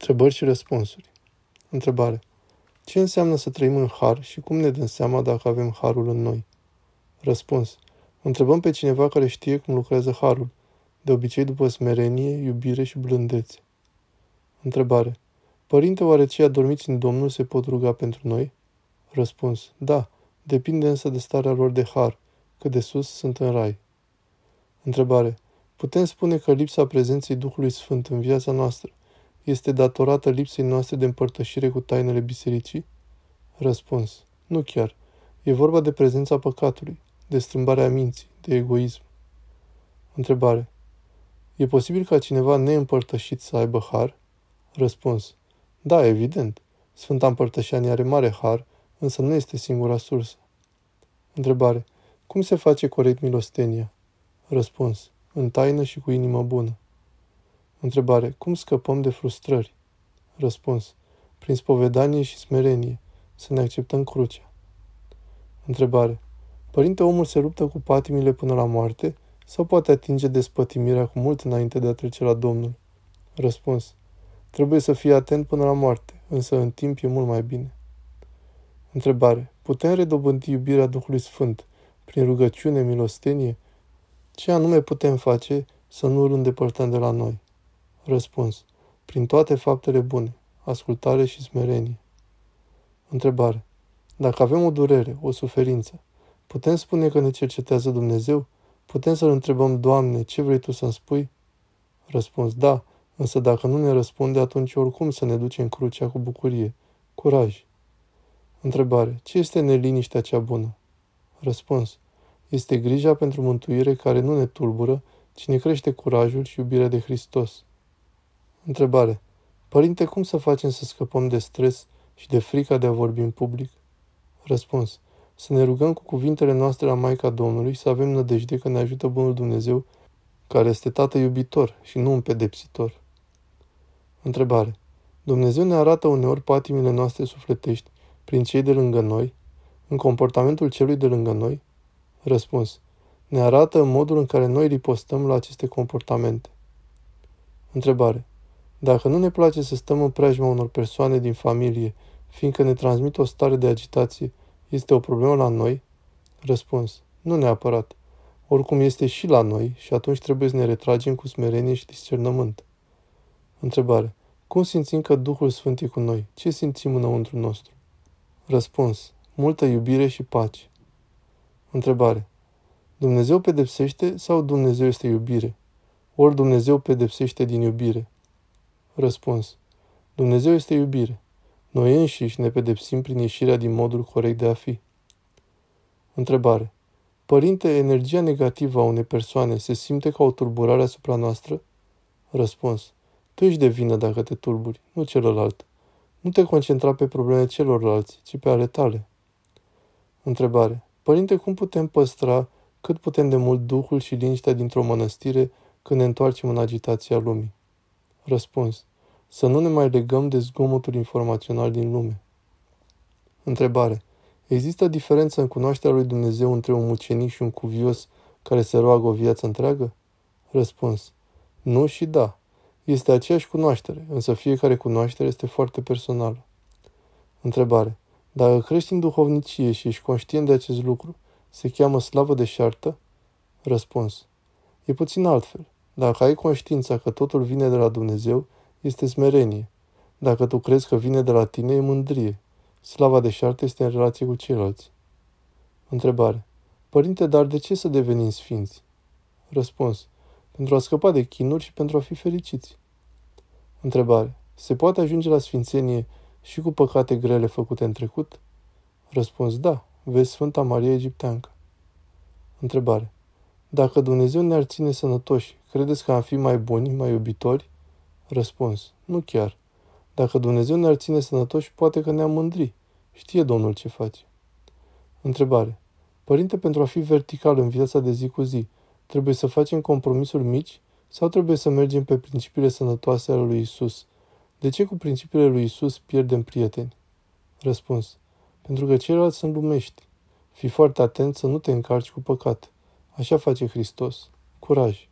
Întrebări și răspunsuri. Întrebare. Ce înseamnă să trăim în har și cum ne dăm seama dacă avem harul în noi? Răspuns. Întrebăm pe cineva care știe cum lucrează harul, de obicei după smerenie, iubire și blândețe. Întrebare. Părinte, oare cei adormiți în Domnul se pot ruga pentru noi? Răspuns. Da, depinde însă de starea lor de har, cât de sus sunt în rai. Întrebare. Putem spune că lipsa prezenței Duhului Sfânt în viața noastră este datorată lipsei noastre de împărtășire cu tainele bisericii? Răspuns. Nu chiar. E vorba de prezența păcatului, de strâmbarea minții, de egoism. Întrebare. E posibil ca cineva neîmpărtășit să aibă har? Răspuns. Da, evident. Sfânta Împărtășanie are mare har, însă nu este singura sursă. Întrebare. Cum se face corect milostenia? Răspuns. În taină și cu inimă bună. Întrebare. Cum scăpăm de frustrări? Răspuns. Prin spovedanie și smerenie. Să ne acceptăm crucea. Întrebare. Părinte, omul se luptă cu patimile până la moarte sau poate atinge despătimirea cu mult înainte de a trece la Domnul? Răspuns. Trebuie să fie atent până la moarte, însă în timp e mult mai bine. Întrebare. Putem redobândi iubirea Duhului Sfânt prin rugăciune, milostenie? Ce anume putem face să nu îl îndepărtăm de la noi? Răspuns. Prin toate faptele bune, ascultare și smerenie. Întrebare. Dacă avem o durere, o suferință, putem spune că ne cercetează Dumnezeu? Putem să-L întrebăm, Doamne, ce vrei Tu să-mi spui? Răspuns. Da, însă dacă nu ne răspunde, atunci oricum să ne ducem crucea cu bucurie. Curaj. Întrebare. Ce este neliniștea cea bună? Răspuns. Este grija pentru mântuire care nu ne tulbură, ci ne crește curajul și iubirea de Hristos. Întrebare. Părinte, cum să facem să scăpăm de stres și de frica de a vorbi în public? Răspuns. Să ne rugăm cu cuvintele noastre la Maica Domnului și să avem nădejde că ne ajută Bunul Dumnezeu, care este Tată iubitor și nu un pedepsitor. Întrebare. Dumnezeu ne arată uneori patimile noastre sufletești prin cei de lângă noi, în comportamentul celui de lângă noi? Răspuns. Ne arată în modul în care noi ripostăm la aceste comportamente. Întrebare. Dacă nu ne place să stăm în preajma unor persoane din familie, fiindcă ne transmit o stare de agitație, este o problemă la noi? Răspuns. Nu neapărat. Oricum este și la noi și atunci trebuie să ne retragem cu smerenie și discernământ. Întrebare. Cum simțim că Duhul Sfânt e cu noi? Ce simțim înăuntru nostru? Răspuns. Multă iubire și pace. Întrebare. Dumnezeu pedepsește sau Dumnezeu este iubire? Ori Dumnezeu pedepsește din iubire? Răspuns. Dumnezeu este iubire. Noi înșiși ne pedepsim prin ieșirea din modul corect de a fi. Întrebare. Părinte, energia negativă a unei persoane se simte ca o tulburare asupra noastră? Răspuns. Tu ești de vină dacă te tulburi, nu celălalt. Nu te concentra pe problemele celorlalți, ci pe ale tale. Întrebare. Părinte, cum putem păstra cât putem de mult Duhul și liniștea dintr-o mănăstire când ne întoarcem în agitația lumii? Răspuns. Să nu ne mai legăm de zgomotul informațional din lume. Întrebare. Există diferență în cunoașterea lui Dumnezeu între un mucenic și un cuvios care se roagă o viață întreagă? Răspuns. Nu și da. Este aceeași cunoaștere, însă fiecare cunoaștere este foarte personală. Întrebare. Dacă crești în duhovnicie și ești conștient de acest lucru, se cheamă slavă de șartă? Răspuns. E puțin altfel. Dacă ai conștiința că totul vine de la Dumnezeu, este smerenie. Dacă tu crezi că vine de la tine, e mândrie. Slava de șartă este în relație cu ceilalți. Întrebare. Părinte, dar de ce să devenim sfinți? Răspuns. Pentru a scăpa de chinuri și pentru a fi fericiți. Întrebare. Se poate ajunge la sfințenie și cu păcate grele făcute în trecut? Răspuns. Da. Vezi Sfânta Maria Egipteancă. Întrebare. Dacă Dumnezeu ne-ar ține sănătoși, credeți că am fi mai buni, mai iubitori? Răspuns. Nu chiar. Dacă Dumnezeu ne-ar ține sănătoși, poate că ne-am mândri. Știe Domnul ce face. Întrebare. Părinte, pentru a fi vertical în viața de zi cu zi, trebuie să facem compromisuri mici sau trebuie să mergem pe principiile sănătoase ale lui Isus? De ce cu principiile lui Isus pierdem prieteni? Răspuns. Pentru că ceilalți sunt lumești. Fii foarte atent să nu te încarci cu păcat. Așa face Hristos. Curaj!